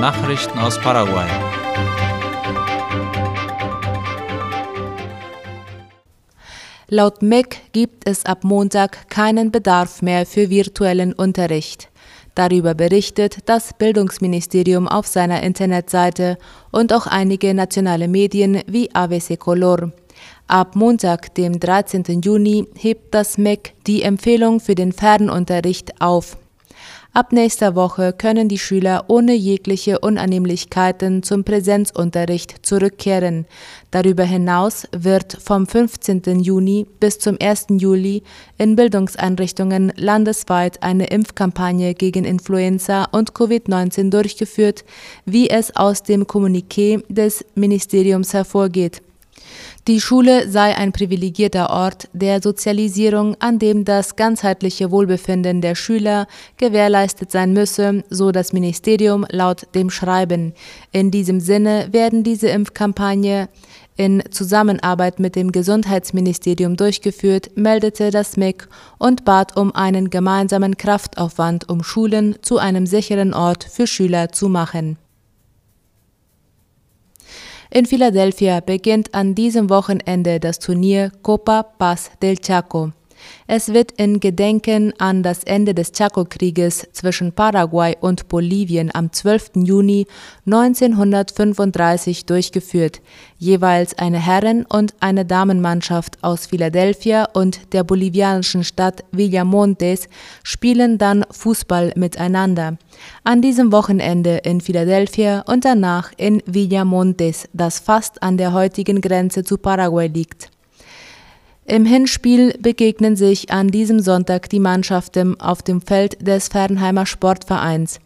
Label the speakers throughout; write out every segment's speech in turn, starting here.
Speaker 1: Nachrichten aus Paraguay.
Speaker 2: Laut MEC gibt es ab Montag keinen Bedarf mehr für virtuellen Unterricht. Darüber berichtet das Bildungsministerium auf seiner Internetseite und auch einige nationale Medien wie ABC Color. Ab Montag, dem 13. Juni, hebt das MEC die Empfehlung für den Fernunterricht auf. Ab nächster Woche können die Schüler ohne jegliche Unannehmlichkeiten zum Präsenzunterricht zurückkehren. Darüber hinaus wird vom 15. Juni bis zum 1. Juli in Bildungseinrichtungen landesweit eine Impfkampagne gegen Influenza und Covid-19 durchgeführt, wie es aus dem Kommuniqué des Ministeriums hervorgeht. Die Schule sei ein privilegierter Ort der Sozialisierung, an dem das ganzheitliche Wohlbefinden der Schüler gewährleistet sein müsse, so das Ministerium laut dem Schreiben. In diesem Sinne werden diese Impfkampagne in Zusammenarbeit mit dem Gesundheitsministerium durchgeführt, meldete das MIG und bat um einen gemeinsamen Kraftaufwand, um Schulen zu einem sicheren Ort für Schüler zu machen. In Philadelphia beginnt an diesem Wochenende das Turnier Copa Paz del Chaco. Es wird in Gedenken an das Ende des Chaco-Krieges zwischen Paraguay und Bolivien am 12. Juni 1935 durchgeführt. Jeweils eine Herren- und eine Damenmannschaft aus Philadelphia und der bolivianischen Stadt Villamontes spielen dann Fußball miteinander. An diesem Wochenende in Philadelphia und danach in Villamontes, das fast an der heutigen Grenze zu Paraguay liegt. Im Hinspiel begegnen sich an diesem Sonntag die Mannschaften auf dem Feld des Fernheimer Sportvereins.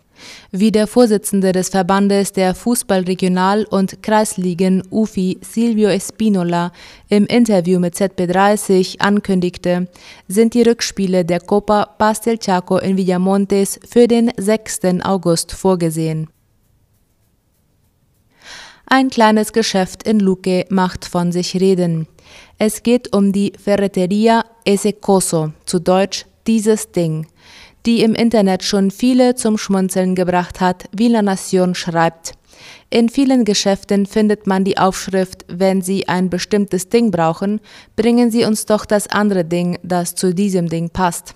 Speaker 2: Wie der Vorsitzende des Verbandes der Fußballregional- und Kreisligen UFI Silvio Espinola im Interview mit ZB30 ankündigte, sind die Rückspiele der Copa Pastel Chaco in Villamontes für den 6. August vorgesehen. Ein kleines Geschäft in Luque macht von sich reden. Es geht um die Ferreteria Ese Coso, zu Deutsch dieses Ding, die im Internet schon viele zum Schmunzeln gebracht hat, wie La Nation schreibt. In vielen Geschäften findet man die Aufschrift, wenn Sie ein bestimmtes Ding brauchen, bringen Sie uns doch das andere Ding, das zu diesem Ding passt.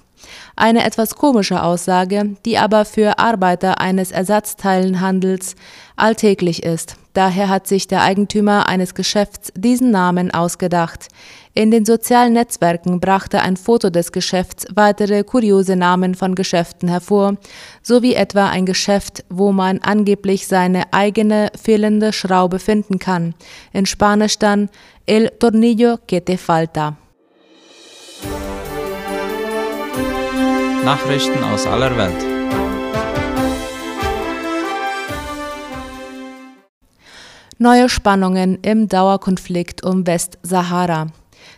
Speaker 2: Eine etwas komische Aussage, die aber für Arbeiter eines Ersatzteilenhandels alltäglich ist. Daher hat sich der Eigentümer eines Geschäfts diesen Namen ausgedacht. In den sozialen Netzwerken brachte ein Foto des Geschäfts weitere kuriose Namen von Geschäften hervor, sowie etwa ein Geschäft, wo man angeblich seine eigene fehlende Schraube finden kann. In Spanisch dann El Tornillo que te falta.
Speaker 1: Nachrichten aus aller Welt.
Speaker 2: Neue Spannungen im Dauerkonflikt um Westsahara.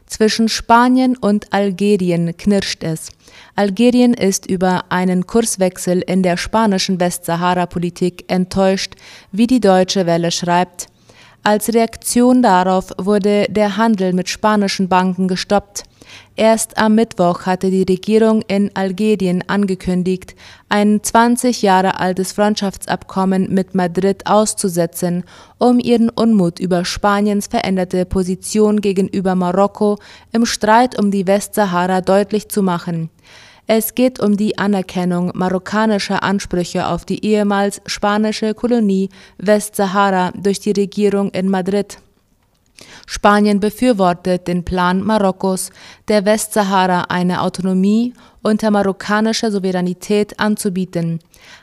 Speaker 2: Zwischen Spanien und Algerien knirscht es. Algerien ist über einen Kurswechsel in der spanischen Westsahara-Politik enttäuscht, wie die Deutsche Welle schreibt. Als Reaktion darauf wurde der Handel mit spanischen Banken gestoppt. Erst am Mittwoch hatte die Regierung in Algerien angekündigt, ein 20 Jahre altes Freundschaftsabkommen mit Madrid auszusetzen, um ihren Unmut über Spaniens veränderte Position gegenüber Marokko im Streit um die Westsahara deutlich zu machen. Es geht um die Anerkennung marokkanischer Ansprüche auf die ehemals spanische Kolonie Westsahara durch die Regierung in Madrid. Spanien befürwortet den Plan Marokkos, der Westsahara eine Autonomie unter marokkanischer Souveränität anzubieten.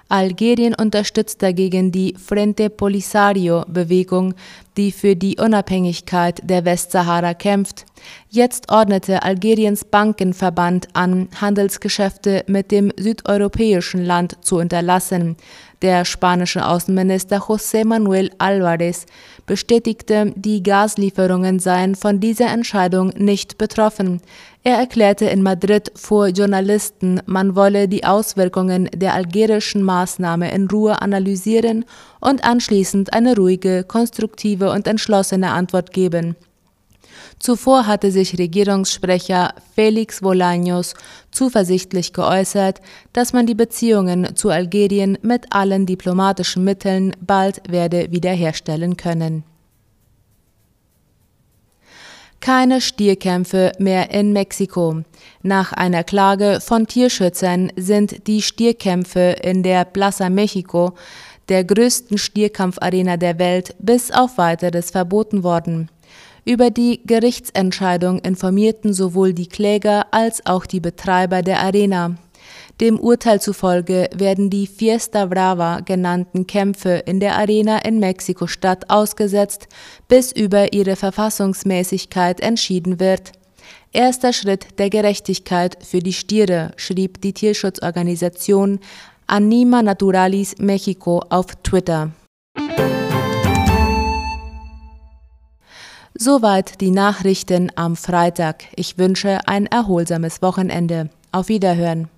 Speaker 2: Algerien unterstützt dagegen die Frente Polisario-Bewegung, die für die Unabhängigkeit der Westsahara kämpft. Jetzt ordnete Algeriens Bankenverband an, Handelsgeschäfte mit dem südeuropäischen Land zu unterlassen. Der spanische Außenminister José Manuel Álvarez bestätigte, die Gaslieferungen seien von dieser Entscheidung nicht betroffen. Er erklärte in Madrid vor Journalisten, man wolle die Auswirkungen der algerischen Maßnahme in Ruhe analysieren und anschließend eine ruhige, konstruktive und entschlossene Antwort geben. Zuvor hatte sich Regierungssprecher Felix Bolaños zuversichtlich geäußert, dass man die Beziehungen zu Algerien mit allen diplomatischen Mitteln bald werde wiederherstellen können. Keine Stierkämpfe mehr in Mexiko. Nach einer Klage von Tierschützern sind die Stierkämpfe in der Plaza Mexico, der größten Stierkampfarena der Welt, bis auf weiteres verboten worden. Über die Gerichtsentscheidung informierten sowohl die Kläger als auch die Betreiber der Arena. Dem Urteil zufolge werden die Fiesta Brava genannten Kämpfe in der Arena in Mexiko-Stadt ausgesetzt, bis über ihre Verfassungsmäßigkeit entschieden wird. Erster Schritt der Gerechtigkeit für die Stiere, schrieb die Tierschutzorganisation Anima Naturalis Mexico auf Twitter. Soweit die Nachrichten am Freitag. Ich wünsche ein erholsames Wochenende. Auf Wiederhören.